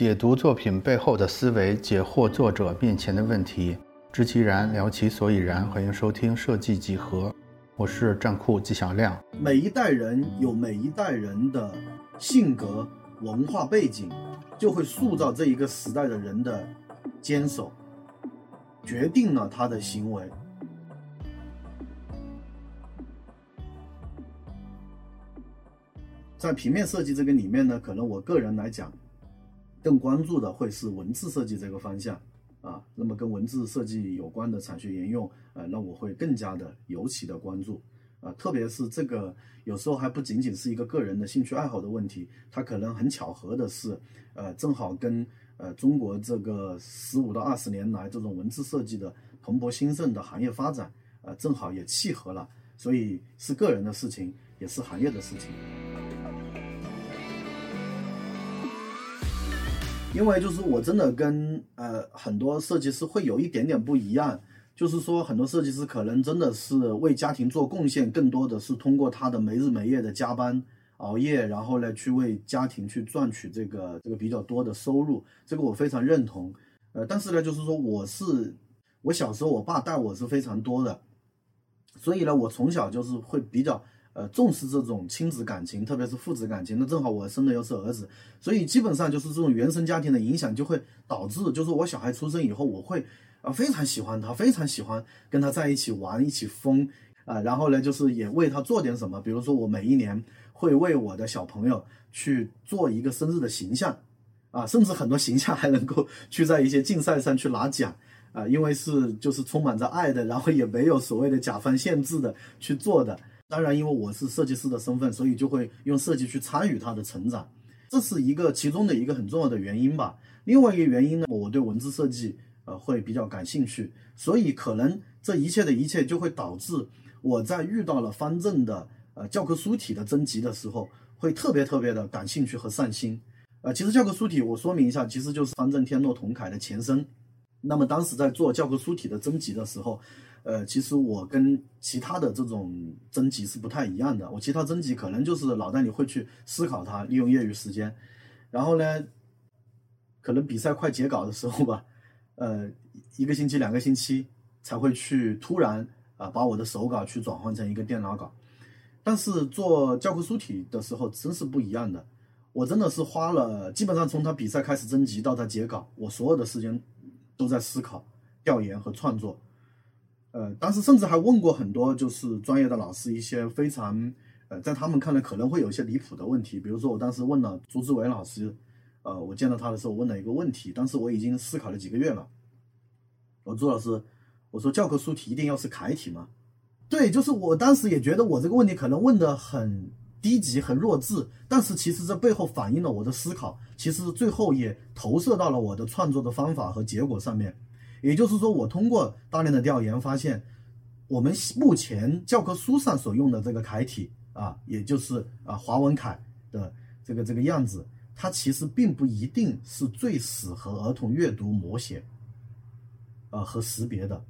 解读作品背后的思维，解惑作者面前的问题，知其然，聊其所以然。欢迎收听设计几何，我是战库纪晓亮。每一代人有每一代人的性格、文化背景，就会塑造这一个时代的人的坚守，决定了他的行为。在平面设计这个里面呢，可能我个人来讲，更关注的会是文字设计这个方向啊。那么跟文字设计有关的产学研用，呃，那我会更加的尤其的关注啊。特别是这个有时候还不仅仅是一个个人的兴趣爱好的问题，它可能很巧合的是，呃，正好跟呃中国这个十五到二十年来这种文字设计的蓬勃兴盛的行业发展，呃，正好也契合了，所以是个人的事情，也是行业的事情。因为就是我真的跟呃很多设计师会有一点点不一样，就是说很多设计师可能真的是为家庭做贡献，更多的是通过他的没日没夜的加班熬夜，然后呢去为家庭去赚取这个这个比较多的收入，这个我非常认同。呃，但是呢，就是说我是我小时候我爸带我是非常多的，所以呢，我从小就是会比较。呃，重视这种亲子感情，特别是父子感情。那正好我生的又是儿子，所以基本上就是这种原生家庭的影响，就会导致，就是我小孩出生以后，我会啊非常喜欢他，非常喜欢跟他在一起玩，一起疯啊。然后呢，就是也为他做点什么，比如说我每一年会为我的小朋友去做一个生日的形象啊，甚至很多形象还能够去在一些竞赛上去拿奖啊，因为是就是充满着爱的，然后也没有所谓的甲方限制的去做的。当然，因为我是设计师的身份，所以就会用设计去参与他的成长，这是一个其中的一个很重要的原因吧。另外一个原因呢，我对文字设计呃会比较感兴趣，所以可能这一切的一切就会导致我在遇到了方正的呃教科书体的征集的时候，会特别特别的感兴趣和上心。呃，其实教科书体我说明一下，其实就是方正天诺同楷的前身。那么当时在做教科书体的征集的时候。呃，其实我跟其他的这种征集是不太一样的。我其他征集可能就是脑袋里会去思考它，利用业余时间，然后呢，可能比赛快截稿的时候吧，呃，一个星期、两个星期才会去突然啊把我的手稿去转换成一个电脑稿。但是做教科书体的时候真是不一样的，我真的是花了基本上从他比赛开始征集到他截稿，我所有的时间都在思考、调研和创作。呃，当时甚至还问过很多就是专业的老师一些非常呃，在他们看来可能会有一些离谱的问题，比如说我当时问了朱志伟老师，呃，我见到他的时候问了一个问题，当时我已经思考了几个月了。我朱老师，我说教科书题一定要是楷体吗？对，就是我当时也觉得我这个问题可能问的很低级、很弱智，但是其实这背后反映了我的思考，其实最后也投射到了我的创作的方法和结果上面。也就是说，我通过大量的调研发现，我们目前教科书上所用的这个楷体啊，也就是啊华文楷的这个这个样子，它其实并不一定是最适合儿童阅读、摹写，呃和识别的。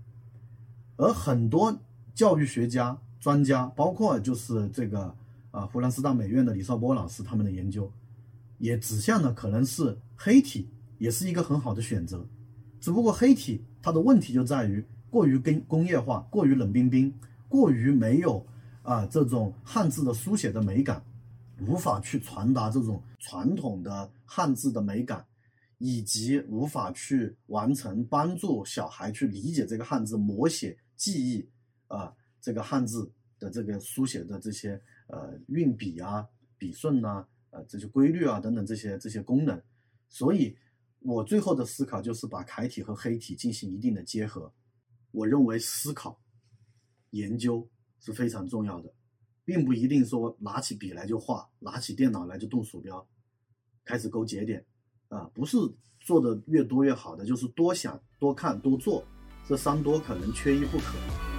而很多教育学家、专家，包括就是这个啊湖南师大美院的李少波老师他们的研究，也指向了可能是黑体也是一个很好的选择。只不过黑体它的问题就在于过于跟工业化，过于冷冰冰，过于没有啊这种汉字的书写的美感，无法去传达这种传统的汉字的美感，以及无法去完成帮助小孩去理解这个汉字摹写记忆啊这个汉字的这个书写的这些呃运笔啊笔顺呐呃这些规律啊等等这些这些功能，所以。我最后的思考就是把楷体和黑体进行一定的结合。我认为思考、研究是非常重要的，并不一定说拿起笔来就画，拿起电脑来就动鼠标，开始勾节点，啊，不是做的越多越好的，就是多想、多看、多做，这三多可能缺一不可。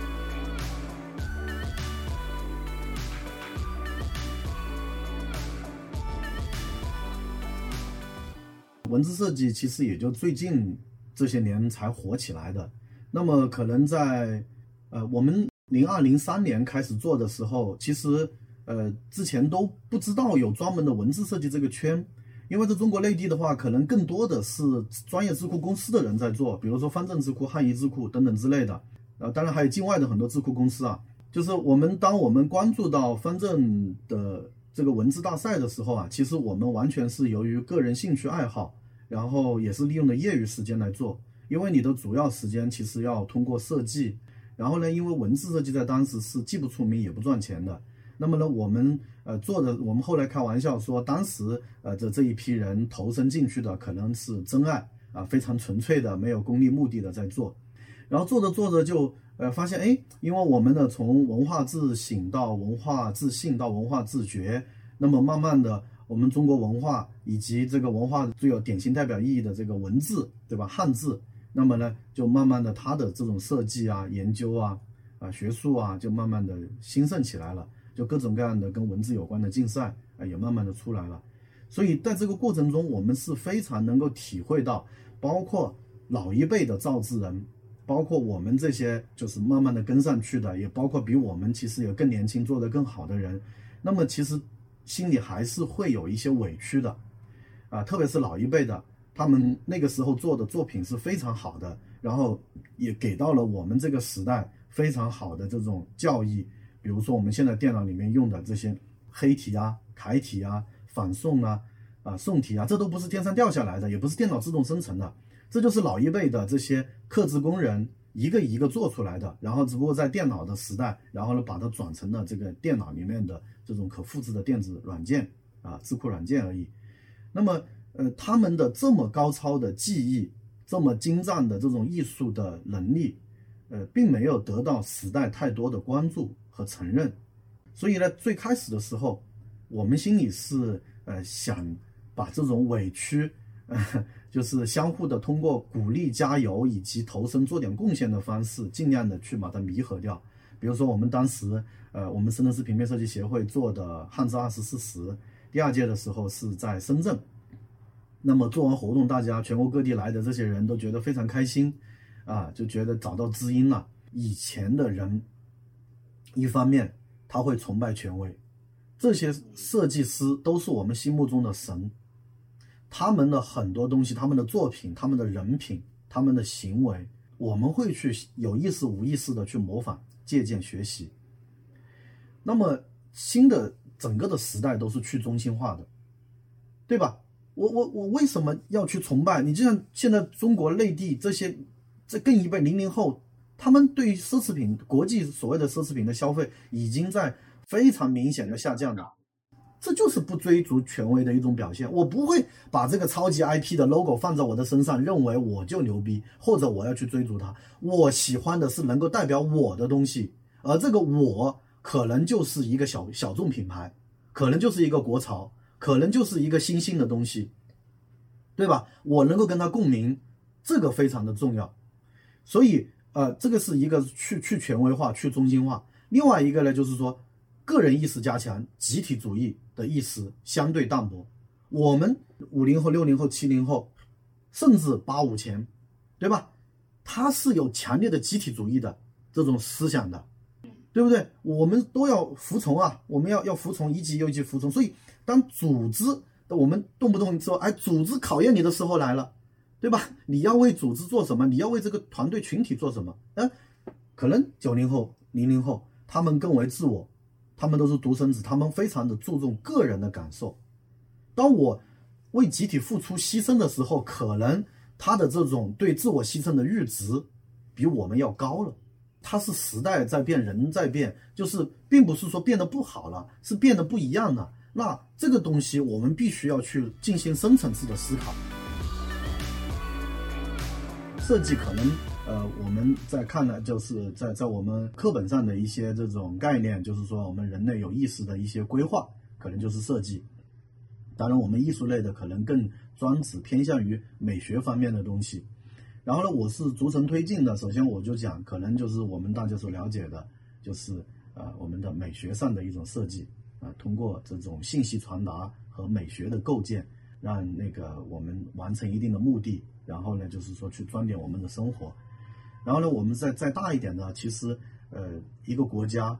文字设计其实也就最近这些年才火起来的。那么可能在呃我们零二零三年开始做的时候，其实呃之前都不知道有专门的文字设计这个圈。因为在中国内地的话，可能更多的是专业智库公司的人在做，比如说方正智库、汉仪智库等等之类的。呃，当然还有境外的很多智库公司啊。就是我们当我们关注到方正的这个文字大赛的时候啊，其实我们完全是由于个人兴趣爱好，然后也是利用的业余时间来做。因为你的主要时间其实要通过设计，然后呢，因为文字设计在当时是既不出名也不赚钱的。那么呢，我们呃做的，我们后来开玩笑说，当时呃这这一批人投身进去的可能是真爱啊，非常纯粹的，没有功利目的的在做。然后做着做着就呃发现，哎，因为我们的从文化自省到文化自信到文化自觉，那么慢慢的，我们中国文化以及这个文化最有典型代表意义的这个文字，对吧？汉字。那么呢，就慢慢的，它的这种设计啊、研究啊、啊学术啊，就慢慢的兴盛起来了。就各种各样的跟文字有关的竞赛啊，也慢慢的出来了。所以在这个过程中，我们是非常能够体会到，包括老一辈的造字人，包括我们这些就是慢慢的跟上去的，也包括比我们其实有更年轻、做得更好的人。那么其实心里还是会有一些委屈的，啊，特别是老一辈的。他们那个时候做的作品是非常好的，然后也给到了我们这个时代非常好的这种教义。比如说我们现在电脑里面用的这些黑体啊、楷体啊、仿宋啊、啊宋体啊，这都不是天上掉下来的，也不是电脑自动生成的，这就是老一辈的这些刻字工人一个一个做出来的。然后只不过在电脑的时代，然后呢把它转成了这个电脑里面的这种可复制的电子软件啊、字库软件而已。那么。呃，他们的这么高超的技艺，这么精湛的这种艺术的能力，呃，并没有得到时代太多的关注和承认。所以呢，最开始的时候，我们心里是呃想把这种委屈，就是相互的通过鼓励、加油以及投身做点贡献的方式，尽量的去把它弥合掉。比如说，我们当时呃，我们深圳市平面设计协会做的汉字二十四时，第二届的时候是在深圳。那么做完活动，大家全国各地来的这些人都觉得非常开心，啊，就觉得找到知音了。以前的人，一方面他会崇拜权威，这些设计师都是我们心目中的神，他们的很多东西，他们的作品，他们的人品，他们的行为，我们会去有意识无意识的去模仿、借鉴、学习。那么新的整个的时代都是去中心化的，对吧？我我我为什么要去崇拜你？就像现在中国内地这些，这更一辈零零后，他们对于奢侈品、国际所谓的奢侈品的消费，已经在非常明显的下降了。这就是不追逐权威的一种表现。我不会把这个超级 IP 的 logo 放在我的身上，认为我就牛逼，或者我要去追逐它。我喜欢的是能够代表我的东西，而这个我可能就是一个小小众品牌，可能就是一个国潮。可能就是一个新兴的东西，对吧？我能够跟它共鸣，这个非常的重要。所以，呃，这个是一个去去权威化、去中心化。另外一个呢，就是说，个人意识加强，集体主义的意识相对淡薄。我们五零后、六零后、七零后，甚至八五前，对吧？他是有强烈的集体主义的这种思想的，对不对？我们都要服从啊，我们要要服从，一级又一级服从。所以。当组织，我们动不动说，哎，组织考验你的时候来了，对吧？你要为组织做什么？你要为这个团队群体做什么？嗯，可能九零后、零零后他们更为自我，他们都是独生子，他们非常的注重个人的感受。当我为集体付出牺牲的时候，可能他的这种对自我牺牲的阈值比我们要高了。他是时代在变，人在变，就是并不是说变得不好了，是变得不一样了。那这个东西，我们必须要去进行深层次的思考。设计可能，呃，我们在看呢，就是在在我们课本上的一些这种概念，就是说我们人类有意识的一些规划，可能就是设计。当然，我们艺术类的可能更专指偏向于美学方面的东西。然后呢，我是逐层推进的。首先，我就讲，可能就是我们大家所了解的，就是呃，我们的美学上的一种设计。啊，通过这种信息传达和美学的构建，让那个我们完成一定的目的，然后呢，就是说去装点我们的生活，然后呢，我们再再大一点呢，其实呃，一个国家，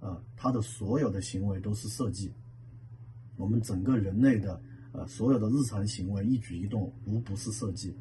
呃，它的所有的行为都是设计，我们整个人类的呃，所有的日常行为、一举一动无不是设计。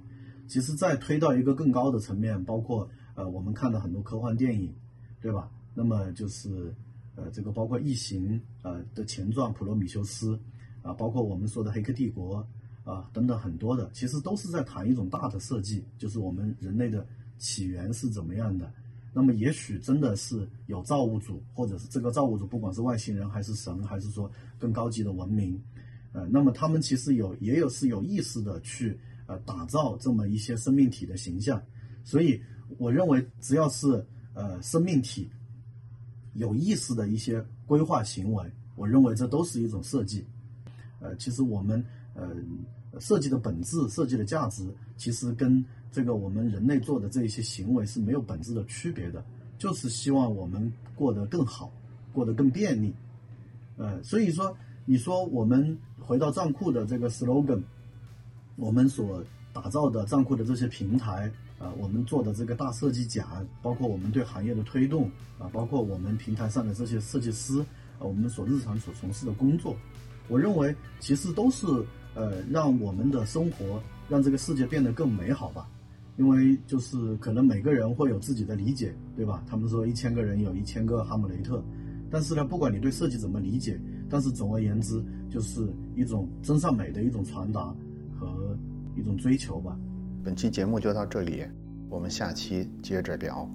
其实再推到一个更高的层面，包括呃，我们看的很多科幻电影，对吧？那么就是呃，这个包括《异形》呃的前传《普罗米修斯》啊，包括我们说的《黑客帝国》啊等等很多的，其实都是在谈一种大的设计，就是我们人类的起源是怎么样的。那么也许真的是有造物主，或者是这个造物主，不管是外星人还是神，还是说更高级的文明，呃，那么他们其实有也有是有意识的去。呃，打造这么一些生命体的形象，所以我认为，只要是呃生命体有意识的一些规划行为，我认为这都是一种设计。呃，其实我们呃设计的本质、设计的价值，其实跟这个我们人类做的这一些行为是没有本质的区别的，就是希望我们过得更好，过得更便利。呃，所以说，你说我们回到账库的这个 slogan。我们所打造的账户的这些平台，啊，我们做的这个大设计奖，包括我们对行业的推动，啊，包括我们平台上的这些设计师，啊，我们所日常所从事的工作，我认为其实都是呃，让我们的生活，让这个世界变得更美好吧。因为就是可能每个人会有自己的理解，对吧？他们说一千个人有一千个哈姆雷特，但是呢，不管你对设计怎么理解，但是总而言之，就是一种真善美的一种传达和。一种追求吧。本期节目就到这里，我们下期接着聊。